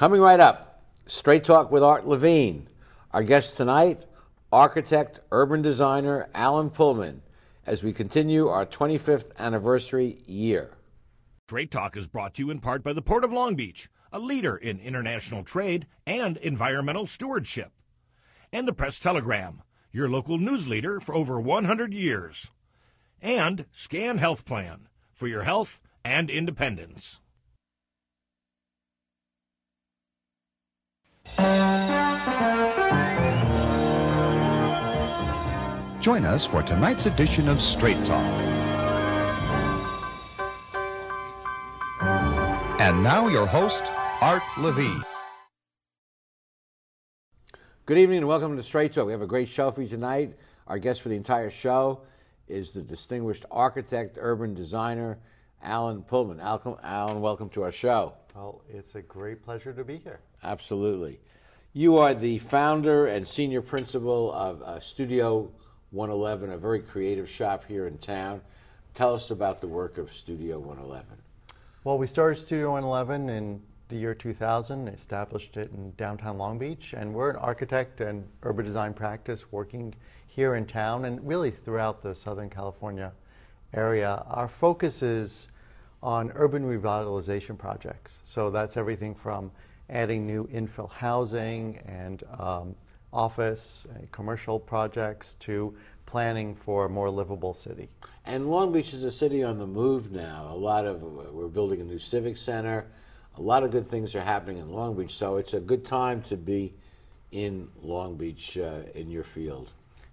Coming right up, Straight Talk with Art Levine. Our guest tonight, architect, urban designer Alan Pullman, as we continue our 25th anniversary year. Straight Talk is brought to you in part by the Port of Long Beach, a leader in international trade and environmental stewardship, and the Press Telegram, your local news leader for over 100 years, and Scan Health Plan for your health and independence. Join us for tonight's edition of Straight Talk. And now, your host, Art Levine. Good evening and welcome to Straight Talk. We have a great show for you tonight. Our guest for the entire show is the distinguished architect, urban designer, Alan Pullman. Alan, welcome to our show. Well, it's a great pleasure to be here. Absolutely. You are the founder and senior principal of uh, Studio 111, a very creative shop here in town. Tell us about the work of Studio 111. Well, we started Studio 111 in the year 2000, established it in downtown Long Beach, and we're an architect and urban design practice working here in town and really throughout the Southern California area. Our focus is on urban revitalization projects. So that's everything from adding new infill housing and um, office, uh, commercial projects to planning for a more livable city. And Long Beach is a city on the move now. A lot of we're building a new civic center. A lot of good things are happening in Long Beach, so it's a good time to be in Long Beach uh, in your field.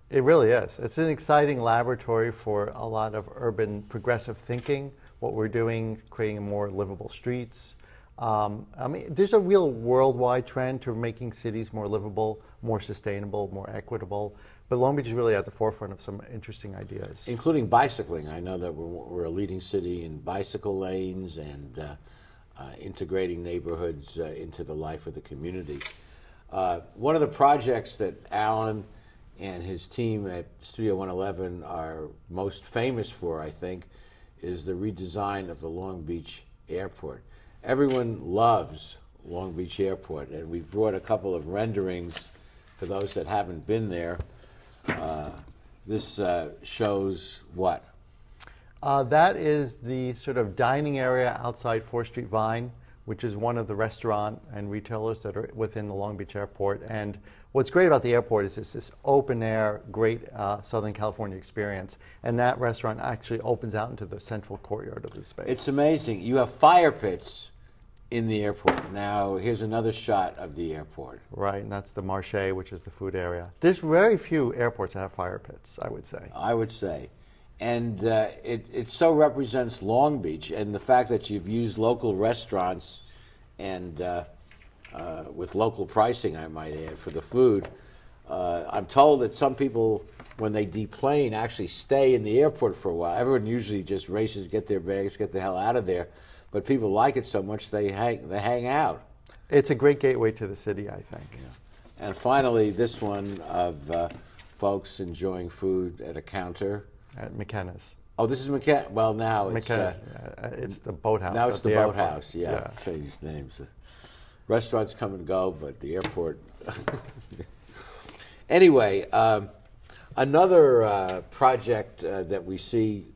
It really is. It's an exciting laboratory for a lot of urban progressive thinking. What we're doing, creating more livable streets, um, I mean, there's a real worldwide trend to making cities more livable, more sustainable, more equitable. But Long Beach is really at the forefront of some interesting ideas. Including bicycling. I know that we're, we're a leading city in bicycle lanes and uh, uh, integrating neighborhoods uh, into the life of the community. Uh, one of the projects that Alan and his team at Studio 111 are most famous for, I think, is the redesign of the Long Beach airport everyone loves Long Beach Airport, and we've brought a couple of renderings for those that haven't been there. Uh, this uh, shows what? Uh, that is the sort of dining area outside 4th Street Vine, which is one of the restaurant and retailers that are within the Long Beach Airport. And what's great about the airport is it's this open air, great uh, Southern California experience. And that restaurant actually opens out into the central courtyard of the space. It's amazing. You have fire pits in the airport. Now, here's another shot of the airport. Right, and that's the Marché, which is the food area. There's very few airports that have fire pits, I would say. I would say. And uh, it, it so represents Long Beach, and the fact that you've used local restaurants and uh, uh, with local pricing, I might add, for the food. Uh, I'm told that some people, when they deplane, actually stay in the airport for a while. Everyone usually just races, get their bags, get the hell out of there but people like it so much they hang they hang out. It's a great gateway to the city, I think. Yeah. And finally, this one of uh, folks enjoying food at a counter at McKenna's. Oh, this is McKenna. Well, now it's McKenna's. Uh, it's the boathouse. Now it's the, the boathouse. Yeah, yeah. changed names. Restaurants come and go, but the airport. anyway, um, another uh, project uh, that we see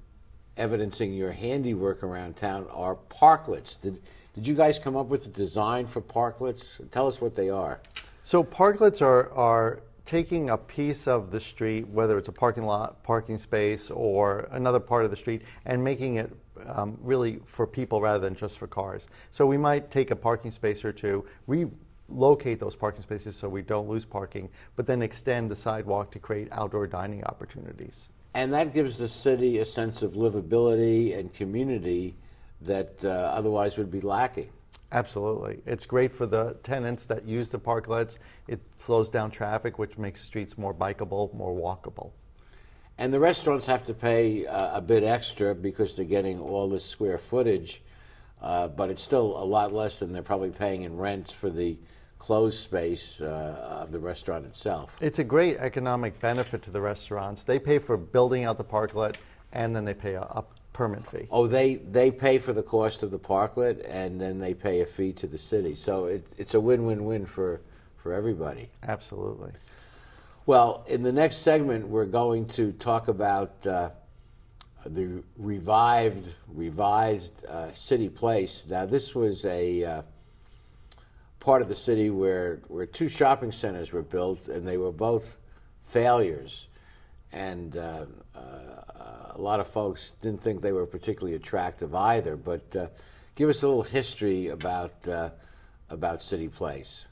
evidencing your handiwork around town are parklets. Did, did you guys come up with a design for parklets? Tell us what they are. So parklets are, are taking a piece of the street, whether it's a parking lot, parking space, or another part of the street, and making it um, really for people rather than just for cars. So we might take a parking space or two, relocate those parking spaces so we don't lose parking, but then extend the sidewalk to create outdoor dining opportunities. And that gives the city a sense of livability and community that uh, otherwise would be lacking. Absolutely. It's great for the tenants that use the parklets. It slows down traffic, which makes streets more bikeable, more walkable. And the restaurants have to pay uh, a bit extra because they're getting all this square footage, uh, but it's still a lot less than they're probably paying in rent for the closed space uh, of the restaurant itself. It's a great economic benefit to the restaurants. They pay for building out the parklet and then they pay a permit fee. Oh, they, they pay for the cost of the parklet, and then they pay a fee to the city. So it, it's a win-win-win for, for everybody. Absolutely. Well, in the next segment, we're going to talk about uh, the revived, revised uh, City Place. Now, this was a uh, part of the city where, where two shopping centers were built, and they were both failures. And uh, uh, a lot of folks didn't think they were particularly attractive either. But uh, give us a little history about, about City Place.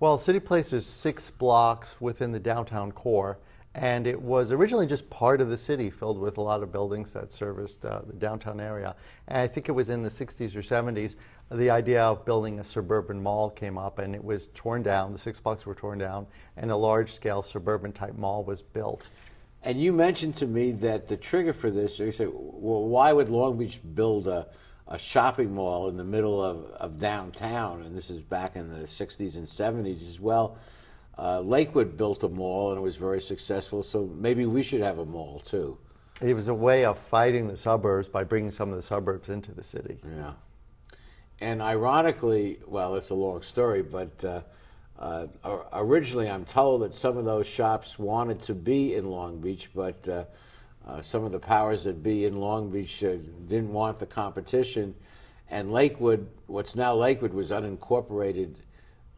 Well, City Place is six blocks within the downtown core, and it was originally just part of the city filled with a lot of buildings that serviced uh, the downtown area. And I think it was in the 60s or 70s, the idea of building a suburban mall came up, and it was torn down. The six blocks were torn down, and a large scale suburban type mall was built. And you mentioned to me that the trigger for this, you said, well, why would Long Beach build a, a shopping mall in the middle of, of downtown? And this is back in the 60s and 70s as well. Uh, Lakewood built a mall and it was very successful, so maybe we should have a mall too. It was a way of fighting the suburbs by bringing some of the suburbs into the city. Yeah. And ironically, well, it's a long story, but uh, uh, originally I'm told that some of those shops wanted to be in Long Beach, but uh, some of the powers that be in Long Beach uh, didn't want the competition. And Lakewood, what's now Lakewood, was unincorporated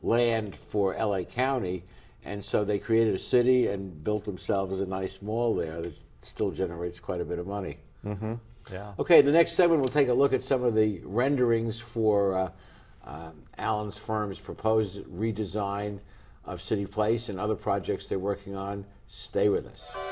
land for LA County, and so they created a city and built themselves a nice mall there that still generates quite a bit of money. Mm-hmm. Yeah. Okay, the next segment we'll take a look at some of the renderings for uh, uh, Alan's firm's proposed redesign of City Place and other projects they're working on. Stay with us.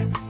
Bye.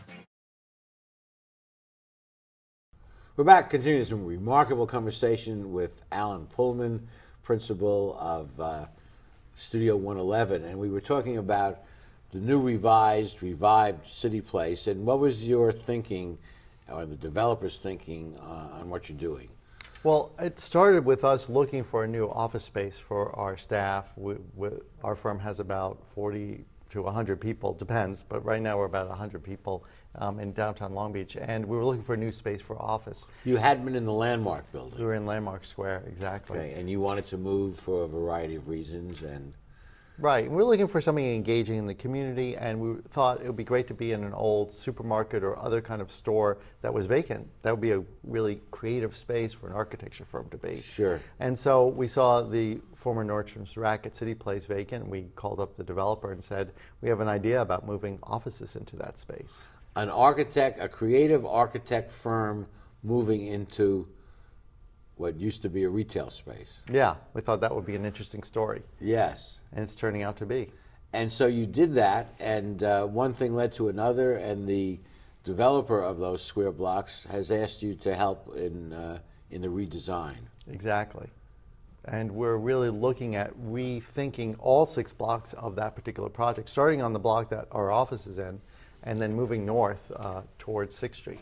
We're back continuing this remarkable conversation with Alan Pullman, principal of uh, Studio 111, and we were talking about the new revised, revived City Place. And what was your thinking, or the developers' thinking, uh, on what you're doing? Well, it started with us looking for a new office space for our staff. We, we, our firm has about 40 to 100 people, depends, but right now we're about 100 people um, in downtown Long Beach, and we were looking for a new space for office. You had been in the Landmark building. We were in Landmark Square, exactly. Okay, and you wanted to move for a variety of reasons, and Right. And we're looking for something engaging in the community, and we thought it would be great to be in an old supermarket or other kind of store that was vacant. That would be a really creative space for an architecture firm to be. Sure. And so we saw the former Nordstrom's rack at City Place vacant. We called up the developer and said, We have an idea about moving offices into that space. An architect, a creative architect firm moving into what used to be a retail space. Yeah, we thought that would be an interesting story, Yes. and it's turning out to be. And so you did that, and uh, one thing led to another, and the developer of those square blocks has asked you to help in, uh, in the redesign. Exactly. And we're really looking at rethinking all six blocks of that particular project, starting on the block that our office is in, and then moving north uh, towards Sixth Street.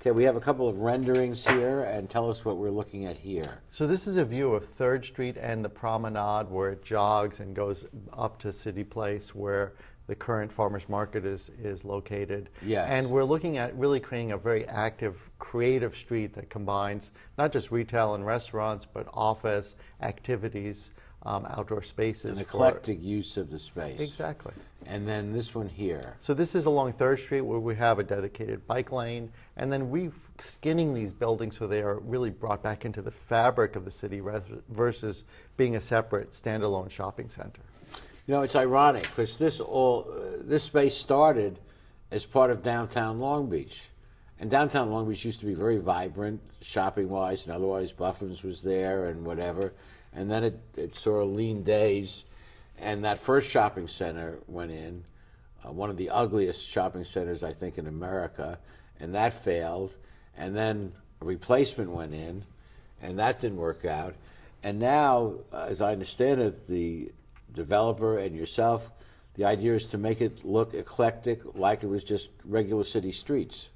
Okay, we have a couple of renderings here, and tell us what we're looking at here. So this is a view of Third Street and the promenade where it jogs and goes up to City Place where the current farmers market is, is located. Yes. And we're looking at really creating a very active, creative street that combines not just retail and restaurants, but office, activities, um, outdoor spaces. An for- eclectic use of the space. Exactly. And then this one here. So this is along Third Street where we have a dedicated bike lane, and then we skinning these buildings so they are really brought back into the fabric of the city versus being a separate standalone shopping center. You know, it's ironic because this all uh, this space started as part of downtown Long Beach, and downtown Long Beach used to be very vibrant, shopping wise and otherwise. Buffums was there and whatever, and then it it saw lean days, and that first shopping center went in, uh, one of the ugliest shopping centers I think in America, and that failed, and then a replacement went in, and that didn't work out. And now, uh, as I understand it, the developer and yourself, the idea is to make it look eclectic, like it was just regular city streets.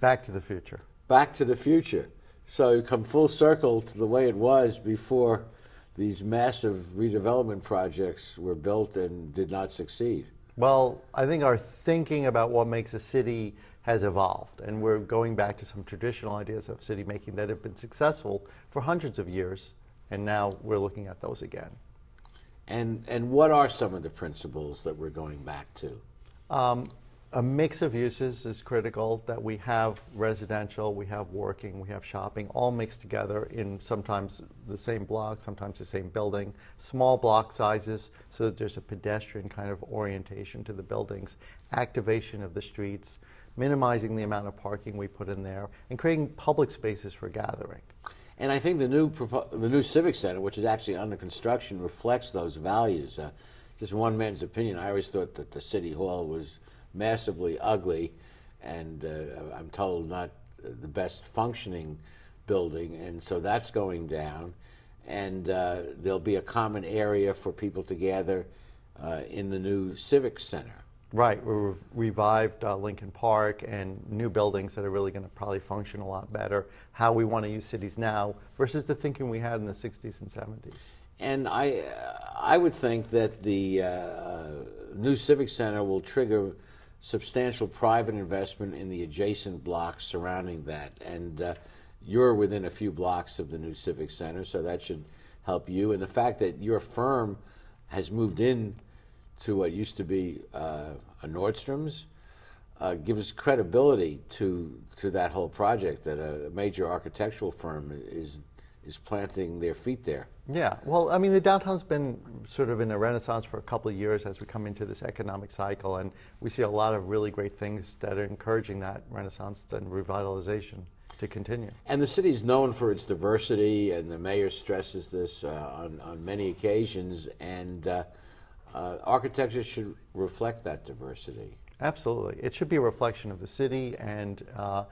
Back to the future. Back to the future. So you come full circle to the way it was before these massive redevelopment projects were built and did not succeed. Well, I think our thinking about what makes a city has evolved, and we're going back to some traditional ideas of city making that have been successful for hundreds of years, and now we're looking at those again. And and what are some of the principles that we're going back to? Um, a mix of uses is critical that we have residential, we have working, we have shopping, all mixed together in sometimes the same block, sometimes the same building, small block sizes so that there's a pedestrian kind of orientation to the buildings, activation of the streets, minimizing the amount of parking we put in there, and creating public spaces for gathering. And I think the new the new civic center, which is actually under construction, reflects those values. Uh, just one man's opinion. I always thought that the city hall was massively ugly, and uh, I'm told not the best functioning building, and so that's going down. And uh, there'll be a common area for people to gather uh, in the new civic center. Right, we rev- revived uh, Lincoln Park and new buildings that are really going to probably function a lot better. How we want to use cities now versus the thinking we had in the 60s and 70s. And I, I would think that the uh, new civic center will trigger substantial private investment in the adjacent blocks surrounding that. And uh, you're within a few blocks of the new civic center, so that should help you. And the fact that your firm has moved in to what used to be uh, a Nordstrom's uh, gives credibility to to that whole project. That a major architectural firm is is planting their feet there. Yeah, well, I mean, the downtown's been sort of in a renaissance for a couple of years as we come into this economic cycle, and we see a lot of really great things that are encouraging that renaissance and revitalization to continue. And the city is known for its diversity, and the mayor stresses this uh, on, on many occasions. And uh, uh, architecture should reflect that diversity. Absolutely. It should be a reflection of the city and uh,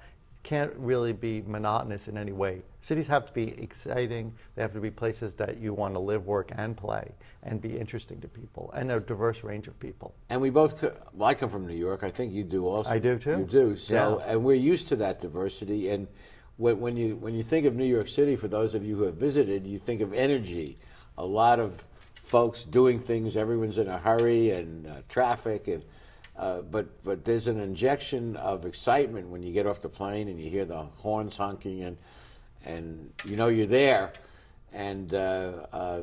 can't really be monotonous in any way. Cities have to be exciting, they have to be places that you want to live, work, and play, and be interesting to people, and a diverse range of people. And we both, co- well, I come from New York. I think you do also. I do, too. You do. So, Yeah. and we're used to that diversity. And when, when you when you think of New York City, for those of you who have visited, you think of energy. A lot of folks doing things. Everyone's in a hurry and uh, traffic and. Uh, but but there's an injection of excitement when you get off the plane and you hear the horns honking and and you know you're there, and uh, uh,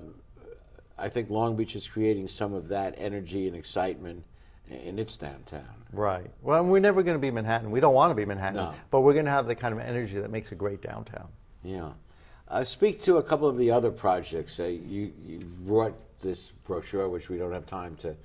I think Long Beach is creating some of that energy and excitement in its downtown. Right. Well, we're never going to be Manhattan. We don't want to be Manhattan, No. but we're going to have the kind of energy that makes a great downtown. Yeah. Uh, speak to a couple of the other projects. Uh, you, you brought this brochure, which we don't have time to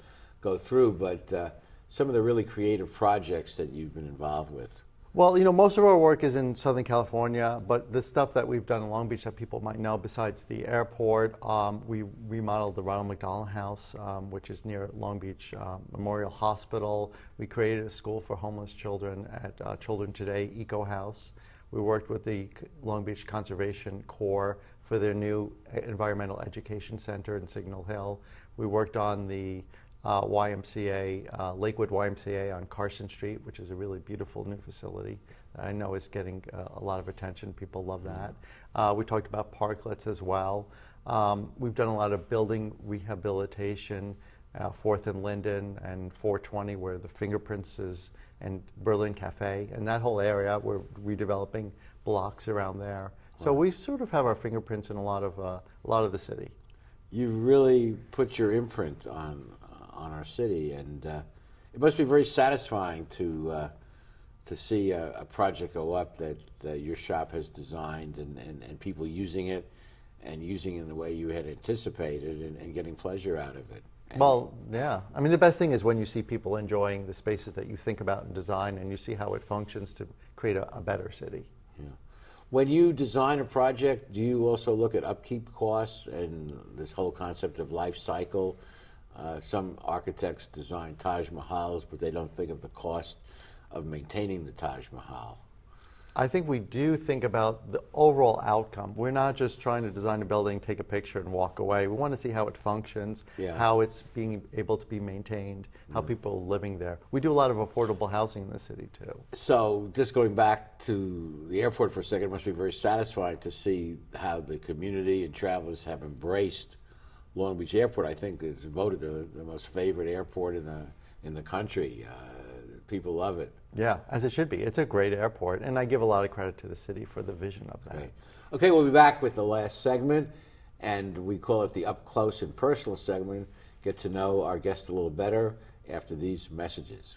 go through, but uh, some of the really creative projects that you've been involved with. Well, you know, most of our work is in Southern California, but the stuff that we've done in Long Beach that people might know, besides the airport, um, we remodeled the Ronald McDonald House, um, which is near Long Beach um, Memorial Hospital. We created a school for homeless children at uh, Children Today Eco House. We worked with the Long Beach Conservation Corps for their new e- environmental education center in Signal Hill. We worked on the uh, YMCA, uh, Lakewood YMCA on Carson Street, which is a really beautiful new facility that I know is getting uh, a lot of attention. People love that. Uh, we talked about parklets as well. Um, we've done a lot of building rehabilitation, uh, Fourth and Linden and 420, where the fingerprints is, and Berlin Cafe, and that whole area. We're redeveloping blocks around there. So we sort of have our fingerprints in a lot of uh, a lot of the city. You've really put your imprint on on our city, and uh, it must be very satisfying to uh, to see a, a project go up that uh, your shop has designed, and, and, and people using it, and using it in the way you had anticipated, and, and getting pleasure out of it. And Well, yeah. I mean, the best thing is when you see people enjoying the spaces that you think about and design, and you see how it functions to create a, a better city. Yeah. When you design a project, do you also look at upkeep costs and this whole concept of life cycle? Uh, some architects design Taj Mahals, but they don't think of the cost of maintaining the Taj Mahal. I think we do think about the overall outcome. We're not just trying to design a building, take a picture, and walk away. We want to see how it functions, Yeah. how it's being able to be maintained, how people are living there. We do a lot of affordable housing in the city too. So, just going back to the airport for a second, it must be very satisfying to see how the community and travelers have embraced Long Beach Airport. I think is voted the, the most favorite airport in the in the country. Uh, people love it. Yeah, as it should be. It's a great airport, and I give a lot of credit to the city for the vision of that. Okay. okay, we'll be back with the last segment, and we call it the up close and personal segment. Get to know our guest a little better after these messages.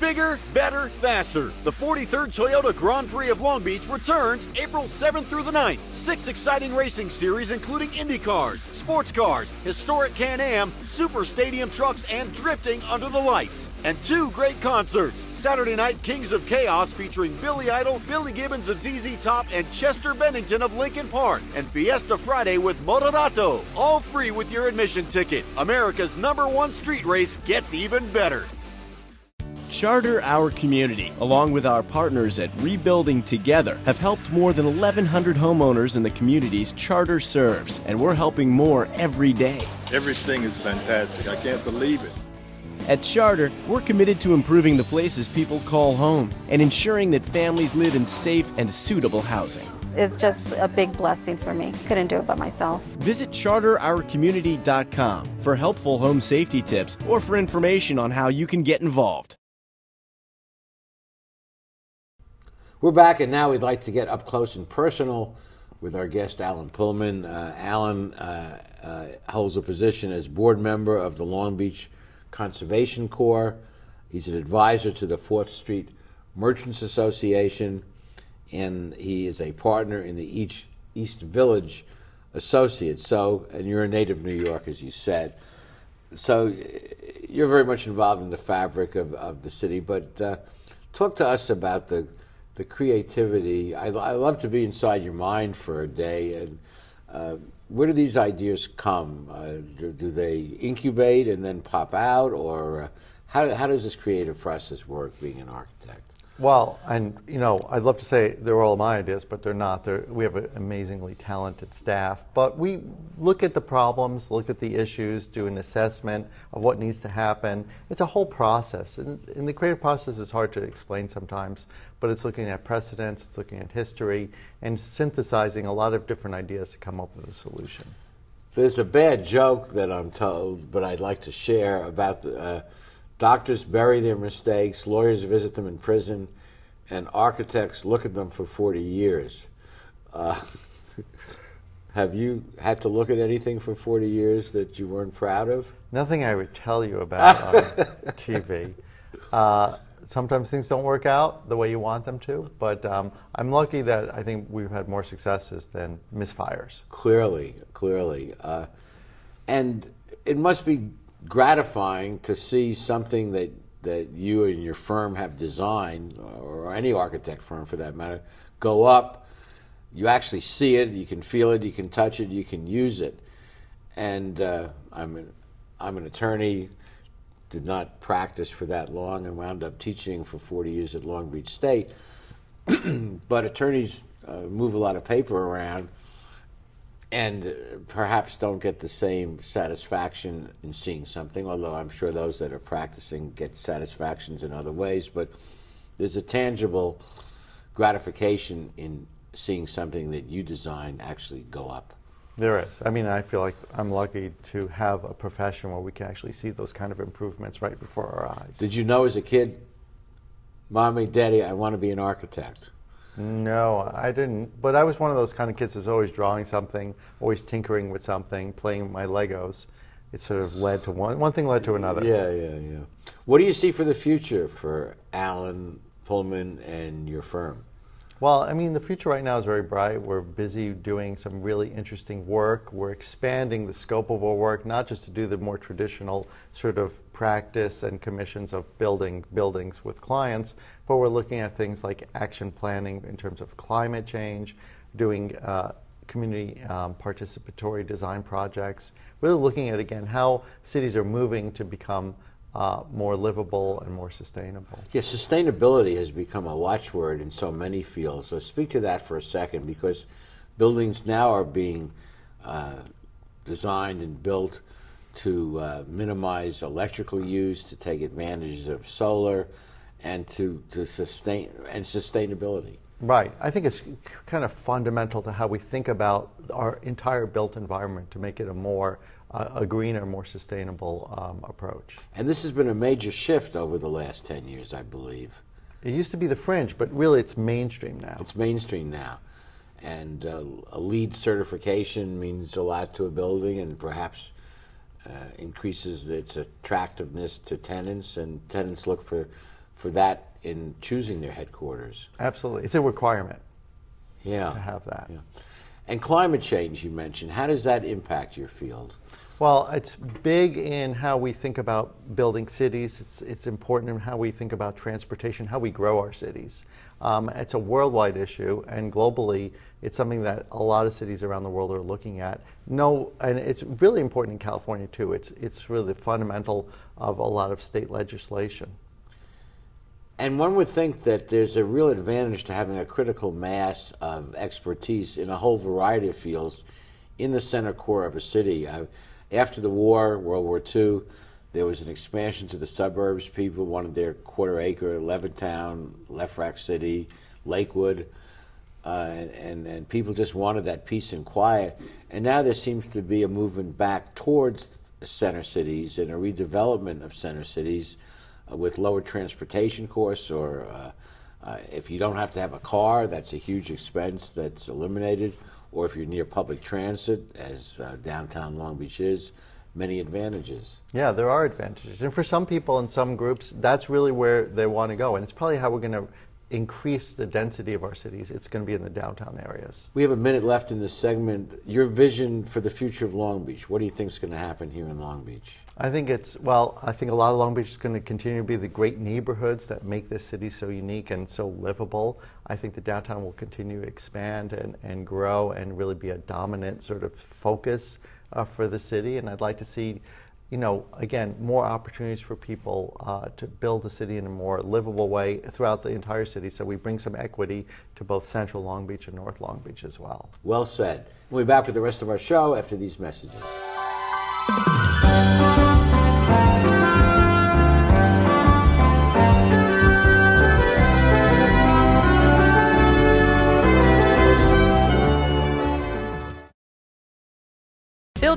Bigger, better, faster. The 43rd Toyota Grand Prix of Long Beach returns April 7th through the 9th. Six exciting racing series, including Indy cars, sports cars, historic Can Am, super stadium trucks, and drifting under the lights. And two great concerts. Saturday night, Kings of Chaos featuring Billy Idol, Billy Gibbons of ZZ Top, and Chester Bennington of Linkin Park. And Fiesta Friday with Moderatto. All free with your admission ticket. America's number one street race gets even better. Charter Our Community, along with our partners at Rebuilding Together, have helped more than 1,100 homeowners in the communities Charter serves, and we're helping more every day. Everything is fantastic. I can't believe it. At Charter, we're committed to improving the places people call home and ensuring that families live in safe and suitable housing. It's just a big blessing for me. Couldn't do it by myself. Visit charterourcommunity.com for helpful home safety tips or for information on how you can get involved. We're back, and now we'd like to get up close and personal with our guest Alan Pullman. Uh, Alan uh, uh, holds a position as board member of the Long Beach Conservation Corps. He's an advisor to the Fourth Street Merchants Association, and he is a partner in the East, East Village Associates. So, and you're a native New York, as you said. So, you're very much involved in the fabric of, of the city. But uh, talk to us about the the creativity. I, I, love to be inside your mind for a day. And uh, where do these ideas come? Uh, do, do, they incubate and then pop out, or uh, how, how does this creative process work? Being an architect. Well, and you know, I'd love to say they're all my ideas, but they're not. They're, we have an amazingly talented staff. But we look at the problems, look at the issues, do an assessment of what needs to happen. It's a whole process, and, and the creative process is hard to explain sometimes. But it's looking at precedents, it's looking at history, and synthesizing a lot of different ideas to come up with a solution. There's a bad joke that I'm told, but I'd like to share about the. Uh, Doctors bury their mistakes, lawyers visit them in prison, and architects look at them for 40 years. Uh, have you had to look at anything for 40 years that you weren't proud of? Nothing I would tell you about on TV. Uh, sometimes things don't work out the way you want them to, but um, I'm lucky that I think we've had more successes than misfires. Clearly, clearly. Uh, and it must be gratifying to see something that, that you and your firm have designed, or any architect firm for that matter, go up. You actually see it, you can feel it, you can touch it, you can use it. And uh, I'm, an, I'm an attorney, did not practice for that long, and wound up teaching for 40 years at Long Beach State. but attorneys uh, move a lot of paper around and uh, perhaps don't get the same satisfaction in seeing something, although I'm sure those that are practicing get satisfactions in other ways. But there's a tangible gratification in seeing something that you design actually go up. There is. I mean, I feel like I'm lucky to have a profession where we can actually see those kind of improvements right before our eyes. Did you know as a kid, Mommy, Daddy, I want to be an architect? No, I didn't. But I was one of those kind of kids that's always drawing something, always tinkering with something, playing with my Legos. It sort of led to one one thing led to another. Yeah, yeah, yeah. What do you see for the future for Alan Pullman and your firm? Well, I mean, the future right now is very bright. We're busy doing some really interesting work. We're expanding the scope of our work, not just to do the more traditional sort of practice and commissions of building buildings with clients, but we're looking at things like action planning in terms of climate change, doing uh, community um, participatory design projects, really looking at, again, how cities are moving to become uh, more livable and more sustainable. Yeah, sustainability has become a watchword in so many fields. So speak to that for a second because buildings now are being uh, designed and built to uh, minimize electrical use, to take advantage of solar, and to, to sustain and sustainability. Right. I think it's kind of fundamental to how we think about our entire built environment to make it a more uh, a greener, more sustainable um, approach. And this has been a major shift over the last 10 years, I believe. It used to be the fringe, but really it's mainstream now. It's mainstream now. And uh, a LEED certification means a lot to a building and perhaps uh, increases its attractiveness to tenants, and tenants look for, for that in choosing their headquarters. Absolutely. It's a requirement yeah. to have that. Yeah. And climate change, you mentioned, how does that impact your field? Well, it's big in how we think about building cities. It's, it's important in how we think about transportation, how we grow our cities. Um, it's a worldwide issue, and globally, it's something that a lot of cities around the world are looking at. No, and it's really important in California too. It's, it's really fundamental of a lot of state legislation. And one would think that there's a real advantage to having a critical mass of expertise in a whole variety of fields in the center core of a city. Uh, after the war, World War II, there was an expansion to the suburbs. People wanted their quarter acre, Levittown, Lefrak City, Lakewood, uh, and, and people just wanted that peace and quiet. And now there seems to be a movement back towards center cities and a redevelopment of center cities uh, with lower transportation costs or uh, uh, if you don't have to have a car, that's a huge expense that's eliminated or if you're near public transit, as uh, downtown Long Beach is, many advantages. Yeah, there are advantages. And for some people and some groups, that's really where they want to go. And it's probably how we're going to increase the density of our cities. It's going to be in the downtown areas. We have a minute left in this segment. Your vision for the future of Long Beach. What do you think is going to happen here in Long Beach? I think it's, well, I think a lot of Long Beach is going to continue to be the great neighborhoods that make this city so unique and so livable. I think the downtown will continue to expand and, and grow and really be a dominant sort of focus uh, for the city. And I'd like to see, you know, again, more opportunities for people uh, to build the city in a more livable way throughout the entire city. So we bring some equity to both Central Long Beach and North Long Beach as well. Well said. We'll be back with the rest of our show after these messages.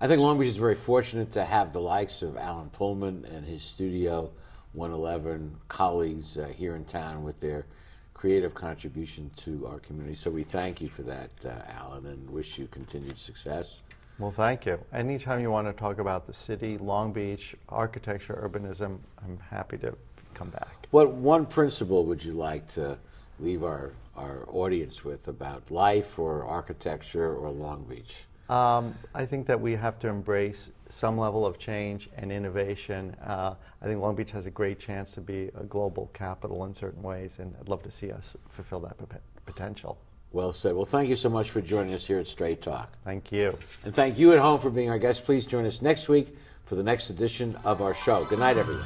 I think Long Beach is very fortunate to have the likes of Alan Pullman and his studio 111 colleagues uh, here in town with their creative contribution to our community. So we thank you for that, uh, Alan, and wish you continued success. Well, thank you. Anytime you want to talk about the city, Long Beach, architecture, urbanism, I'm happy to come back. What one principle would you like to leave our, our audience with about life or architecture or Long Beach? Um, I think that we have to embrace some level of change and innovation. Uh, I think Long Beach has a great chance to be a global capital in certain ways, and I'd love to see us fulfill that potential. Well said. Well, thank you so much for joining us here at Straight Talk. Thank you. And thank you at home for being our guest. Please join us next week for the next edition of our show. Good night, everyone.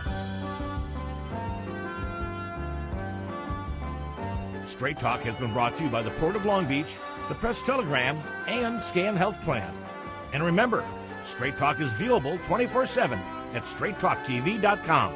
Straight Talk has been brought to you by the Port of Long Beach, the Press Telegram, and Scan Health Plan. And remember, Straight Talk is viewable 24 7 at straighttalktv.com.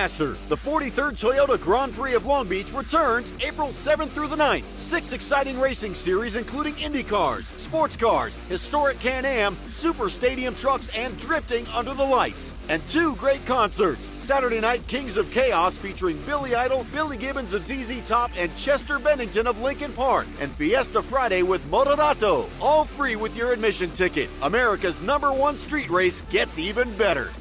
The 43rd Toyota Grand Prix of Long Beach returns April 7th through the 9th. Six exciting racing series, including Indy cars, sports cars, historic Can Am, super stadium trucks, and drifting under the lights. And two great concerts. Saturday night, Kings of Chaos featuring Billy Idol, Billy Gibbons of ZZ Top, and Chester Bennington of Linkin Park. And Fiesta Friday with Moderatto. All free with your admission ticket. America's number one street race gets even better.